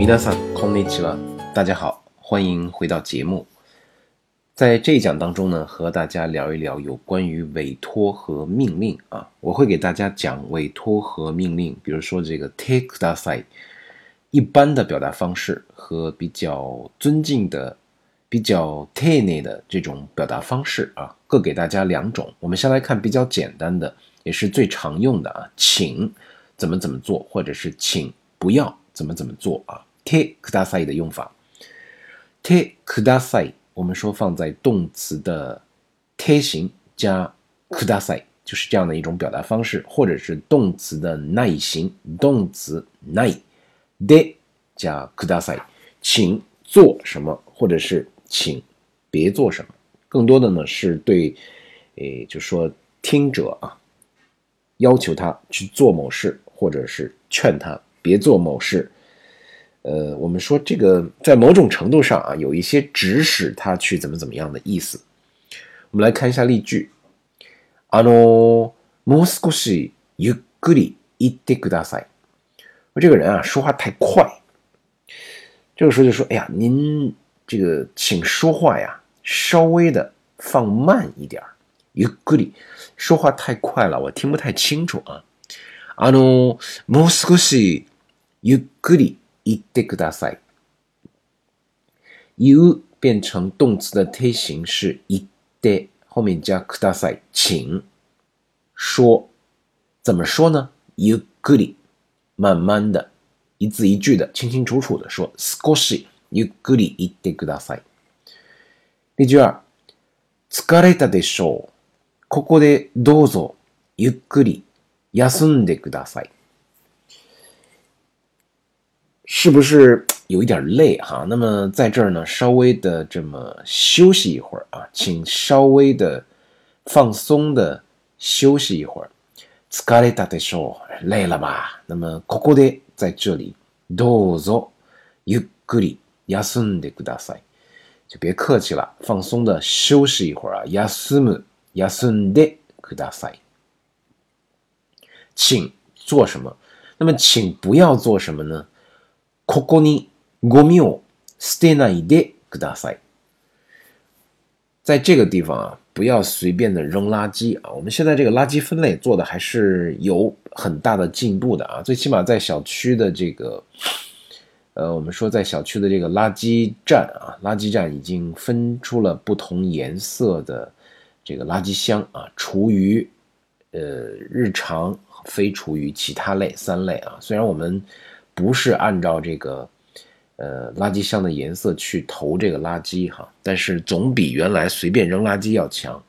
皆さんこんにちは。大家好，欢迎回到节目。在这一讲当中呢，和大家聊一聊有关于委托和命令啊。我会给大家讲委托和命令，比如说这个 take that side，一般的表达方式和比较尊敬的、比较丁寧的这种表达方式啊，各给大家两种。我们先来看比较简单的，也是最常用的啊，请怎么怎么做，或者是请不要怎么怎么做啊。 take that side 的用法，take that side。我们说放在动词的贴形加ください，就是这样的一种表达方式，或者是动词的耐形，动词耐で加ください，请做什么，或者是请别做什么。更多的呢是对，诶，就说听者啊，要求他去做某事，或者是劝他别做某事。 呃，我们说这个在某种程度上啊，有一些指使他去怎么怎么样的意思。我们来看一下例句。あのもう少しゆっくり言ってください。我这个人啊，说话太快。这个时候就说：“哎呀，您这个请说话呀，稍微的放慢一点儿。ゆっくり说话太快了，我听不太清楚啊。あのもう少しゆっくり。” 言ってください。言变成动词的推形是言って后面加ください，请说，怎么说呢？ゆっくり，慢慢的，一字一句的，清清楚楚的说。少しゆっくり言ってください。例句二、疲れたでしょう。ここでどうぞゆっくり休んでください。是不是有一点累哈？那么在这儿呢，稍微的这么休息一会儿啊，请稍微的放松的休息一会儿。疲れたでしょう？累了吧？那么ここで在这里，どうぞゆっくり休んでください。就别客气了，放松的休息一会儿啊。休む休んでください。请做什么？那么请不要做什么呢？ ここにゴミを捨てないでください。在这个地方啊，不要随便的扔垃圾啊。我们现在这个垃圾分类做的还是有很大的进步的啊。最起码在小区的这个，呃，我们说在小区的这个垃圾站啊，垃圾站已经分出了不同颜色的这个垃圾箱啊，厨余、呃，日常、非厨余、其他类三类啊。虽然我们。 不是按照这个，呃，垃圾箱的颜色去投这个垃圾哈，但是总比原来随便扔垃圾要强。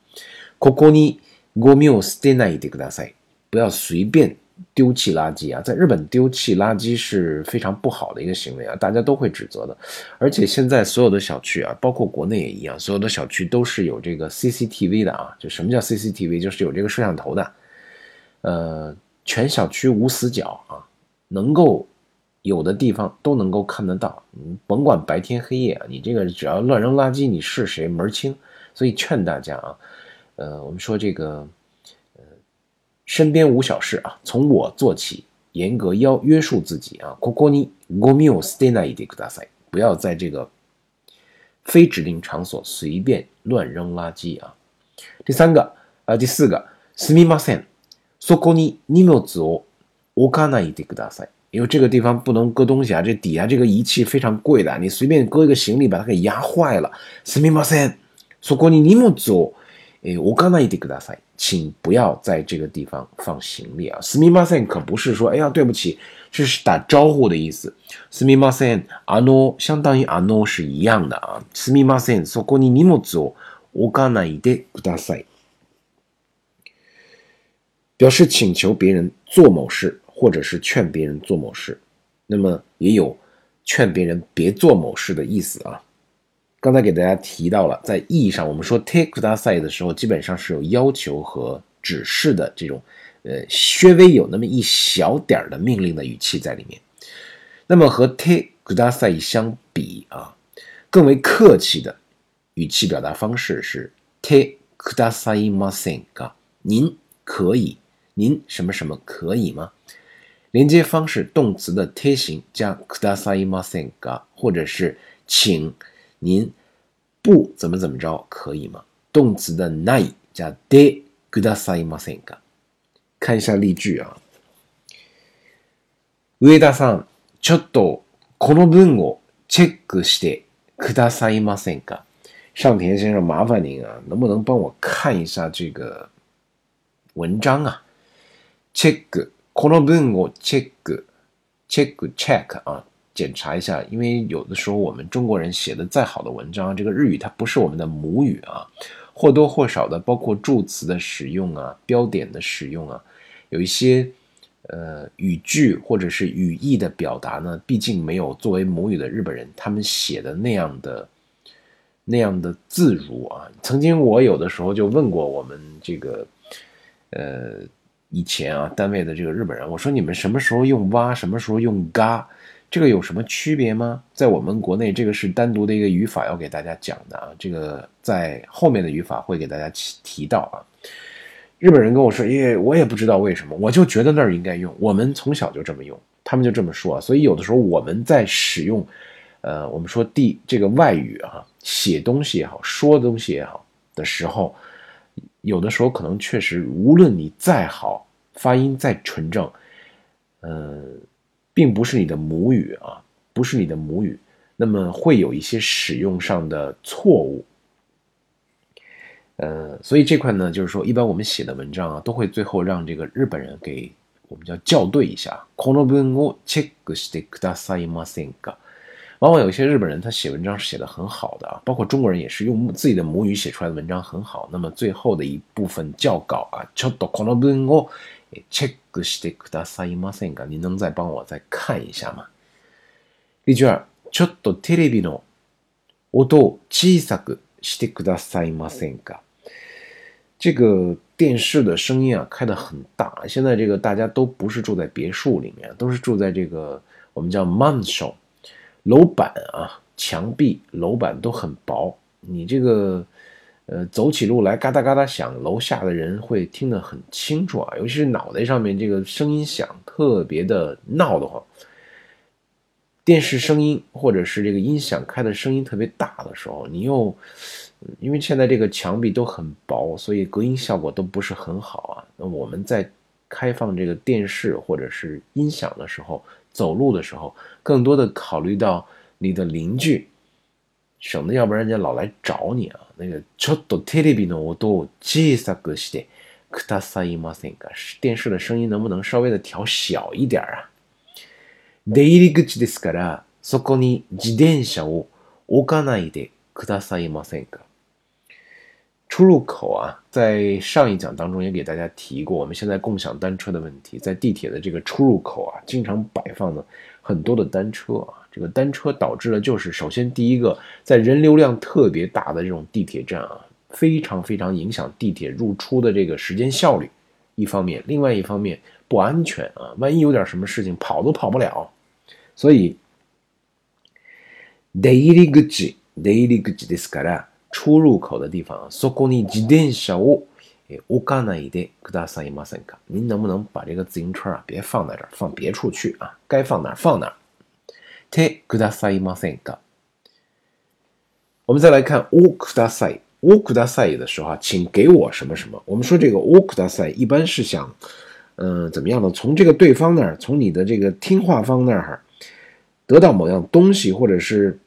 ここにゴミを捨てないでください。不要随便丢弃垃圾啊！在日本丢弃垃圾是非常不好的一个行为啊，大家都会指责的。而且现在所有的小区啊，包括国内也一样，所有的小区都是有这个 CCTV 的啊。就什么叫 CCTV？就是有这个摄像头的。呃，全小区无死角啊，能够。 有的地方都能够看得到，你甭管白天黑夜啊，你这个只要乱扔垃圾，你是谁门儿清。所以劝大家啊，呃，我们说这个，呃，身边无小事啊，从我做起，严格要约束自己啊。ここにゴミを捨てないでください。不要在这个非指定场所随便乱扔垃圾啊。第三个啊，第四个，すみません。そこに荷物を置かないでください。 因为这个地方不能搁东西啊，这底下这个仪器非常贵的，你随便搁一个行李，把它给压坏了。すみません。そこに荷物をえ置かないでください。请不要在这个地方放行李啊。すみません可不是说哎呀对不起，这是打招呼的意思。すみません。あの相当于あの是一样的啊。すみません。そこに荷物を置かないでください。表示请求别人做某事。 或者是劝别人做某事，那么也有劝别人别做某事的意思啊。刚才给大家提到了，在意义上，我们说 take that side 的时候，基本上是有要求和指示的这种，呃，稍微有那么一小点儿的命令的语气在里面。那么和 take that side 相比啊，更为客气的语气表达方式是 take that side m u s i n 啊，您可以，您什么什么可以吗？连接方式动词的贴形加くださいませんか，或者是请您不怎么怎么着，可以吗？动词的ない加でくださいませんか。看一下例句啊。上田さん、ちょっとこの文をチェックしてくださいませんか。上田先生，麻烦您啊，能不能帮我看一下这个文章啊？check この文を check check check 啊，检查一下，因为有的时候我们中国人写的再好的文章，这个日语它不是我们的母语啊，或多或少的，包括助词的使用啊，标点的使用啊，有一些呃语句或者是语义的表达呢，毕竟没有作为母语的日本人他们写的那样的。那样的自如啊！曾经我有的时候就问过我们这个，呃， 以前啊单位的这个日本人，我说你们什么时候用哇，什么时候用嘎，这个有什么区别吗？在我们国内，这个是单独的一个语法要给大家讲的啊，这个在后面的语法会给大家提提到啊。日本人跟我说，耶，我也不知道为什么，我就觉得那儿应该用，我们从小就这么用，他们就这么说，所以有的时候我们在使用。呃，我们说第这个外语啊，写东西也好，说东西也好的时候，有的时候可能确实，无论你再好，发音再纯正，嗯，并不是你的母语啊，不是你的母语，那么会有一些使用上的错误。呃，所以这块呢，就是说，一般我们写的文章啊，都会最后让这个日本人给我们叫校对一下。この文をチェックしてくださいませんか？ 往往有些日本人他写文章是写的很好的啊，包括中国人也是用自己的母语写出来的文章很好。那么最后的一部分校稿啊，ちょっとこの文をチェックしてくださいませんか？您能再帮我再看一下吗？例句二、ちょっとテレビの音を小さくしてくださいませんか？这个电视的声音啊开的很大。现在这个大家都不是住在别墅里面，都是住在这个我们叫 mansion。 楼板啊，墙壁、楼板都很薄，你这个，呃，走起路来嘎哒嘎哒响，楼下的人会听得很清楚啊，尤其是脑袋上面这个声音响，特别的闹得慌。电视声音或者是这个音响开的声音特别大的时候，你又，因为现在这个墙壁都很薄，所以隔音效果都不是很好啊。那我们在开放这个电视或者是音响的时候。走路的时候，更多的考虑到你的邻居，省得要不然人家老来找你啊。那个ちょっとテレビの音を小さくしてくださいませんか？电视的声音能不能稍微的调小一点啊？出入り口ですから、そこに自転車を置かないでくださいませんか？出入口啊，在上一讲当中也给大家提过，我们现在共享单车的问题，在地铁的这个出入口啊，经常摆放的很多的单车啊，这个单车导致了就是，首先第一个，在人流量特别大的这种地铁站啊，非常非常影响地铁入出的这个时间效率，一方面，另外一方面不安全啊，万一有点什么事情，跑都跑不了，所以出入口、出入口ですから。 出入口的地方，そこに自転車を置かないでくださいませんか？您能不能把这个自行车啊，别放在这儿，放别处去啊？该放哪儿放哪儿。てくださいませんか？我们再来看おください。おください的时候啊，请给我什么什么？我们说这个おください，一般是想，嗯，怎么样呢？从这个对方那儿，从你的这个听话方那儿，得到某样东西，或者是。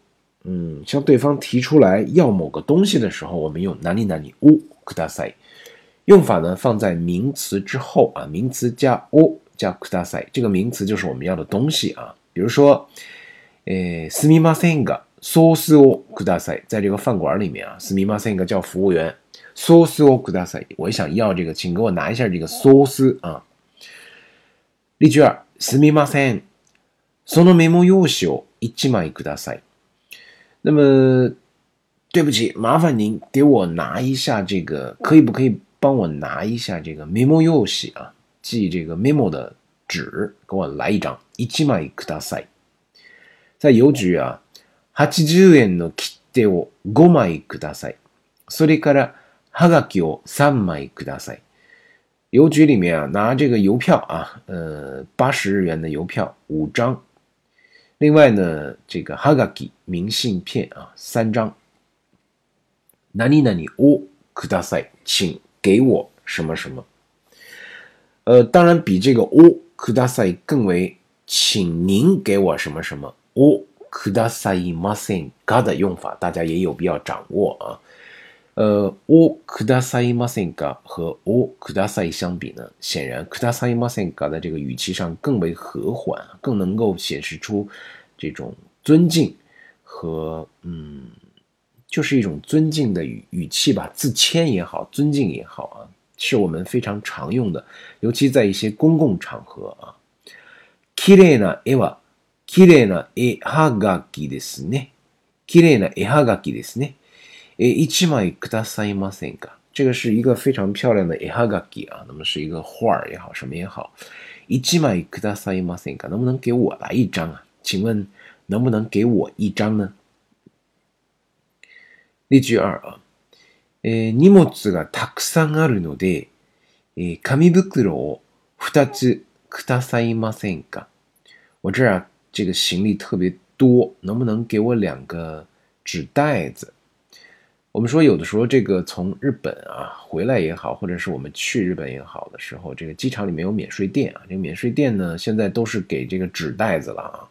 嗯，向对方提出来要某个东西的时候，我们用哪里哪里乌ください。用法呢放在名词之后啊，名词加お加ください，这个名词就是我们要的东西啊。比如说，诶，すみませんがソースをください，在这个饭馆里面啊，すみませんが叫服务员，ソースをください，我想要这个，请给我拿一下这个ソース啊。例句二、すみません、そのメモ用紙を一枚ください。 那么，对不起，麻烦您给我拿一下这个，可以不可以帮我拿一下这个 memo 用纸啊？记这个 memo 的纸，给我来一张。一枚ください。在邮局啊，八十円の切手を五枚ください。それからはがきを三枚ください。 邮局里面啊，拿这个邮票啊，呃，八十日元的邮票五张。 另外呢，这个哈嘎吉明信片啊，三张。哪里哪里哦，ください，请给我什么什么。呃，当然比这个哦，ください更为，请您给我什么什么。哦，くださいませんか的用法，大家也有必要掌握啊。 呃，おくださいませんか和おください相比呢，显然くださいませんか的这个语气上更为和缓，更能够显示出这种尊敬和嗯，就是一种尊敬的语语气吧，自谦也好，尊敬也好啊，是我们非常常用的，尤其在一些公共场合啊。きれいな絵はきれいな絵はがきですね。きれいな絵はがきですね。 诶，一枚くださいませんか？这个是一个非常漂亮的絵はがき啊，那么是一个画儿也好，什么也好。一枚くださいませんか？能不能给我来一张啊？请问能不能给我一张呢？例句二啊，え荷物がたくさんあるので、え紙袋を二つくださいませんか？我这儿啊，这个行李特别多，能不能给我两个纸袋子？我们说，有的时候这个从日本啊回来也好，或者是我们去日本也好的时候，这个机场里面有免税店啊。这个免税店呢，现在都是给这个纸袋子了啊。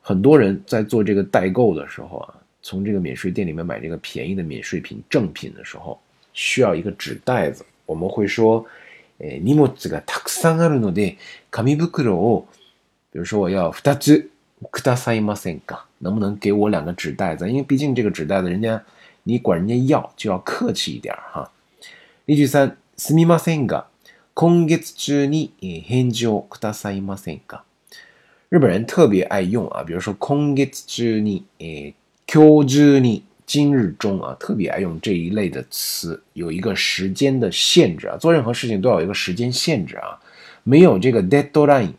很多人在做这个代购的时候啊，从这个免税店里面买这个便宜的免税品正品的时候，需要一个纸袋子。我们会说，诶，荷物がたくさんあるので、紙袋を，比如说我要二つくださいませんか？能不能给我两个纸袋子？因为毕竟这个纸袋子人家。 你管人家要就要客气一点哈。例句三、すみませんが、今月中に返事をくださいませんか。日本人特别爱用啊，比如说今月中に、え今日中に、今日中啊，特别爱用这一类的词，有一个时间的限制啊，做任何事情都要有一个时间限制啊，没有这个 deadline。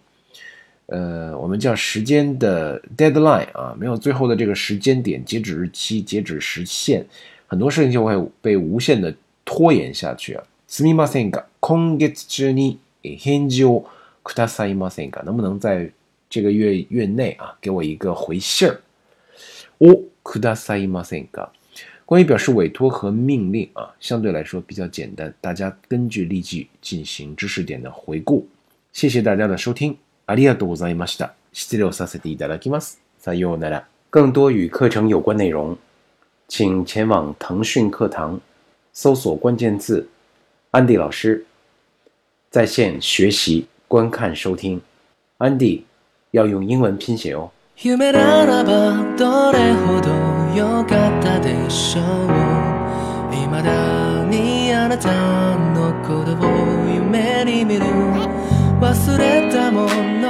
呃，我们叫时间的 deadline 啊，没有最后的这个时间点、截止日期、截止时限，很多事情就会被无限的拖延下去啊。すみませんが、今月中に返事をくださいませんか？能不能在这个月月内啊，给我一个回信儿？おくださいませんか？关于表示委托和命令啊，相对来说比较简单，大家根据例句进行知识点的回顾。谢谢大家的收听。 ありがとうございました。失礼させていただきます。さようなら。更多与课程有关内容，请前往腾讯课堂，搜索关键字“安迪老师”，在线学习、观看、收听。安迪要用英文拼写哦。 忘れたもの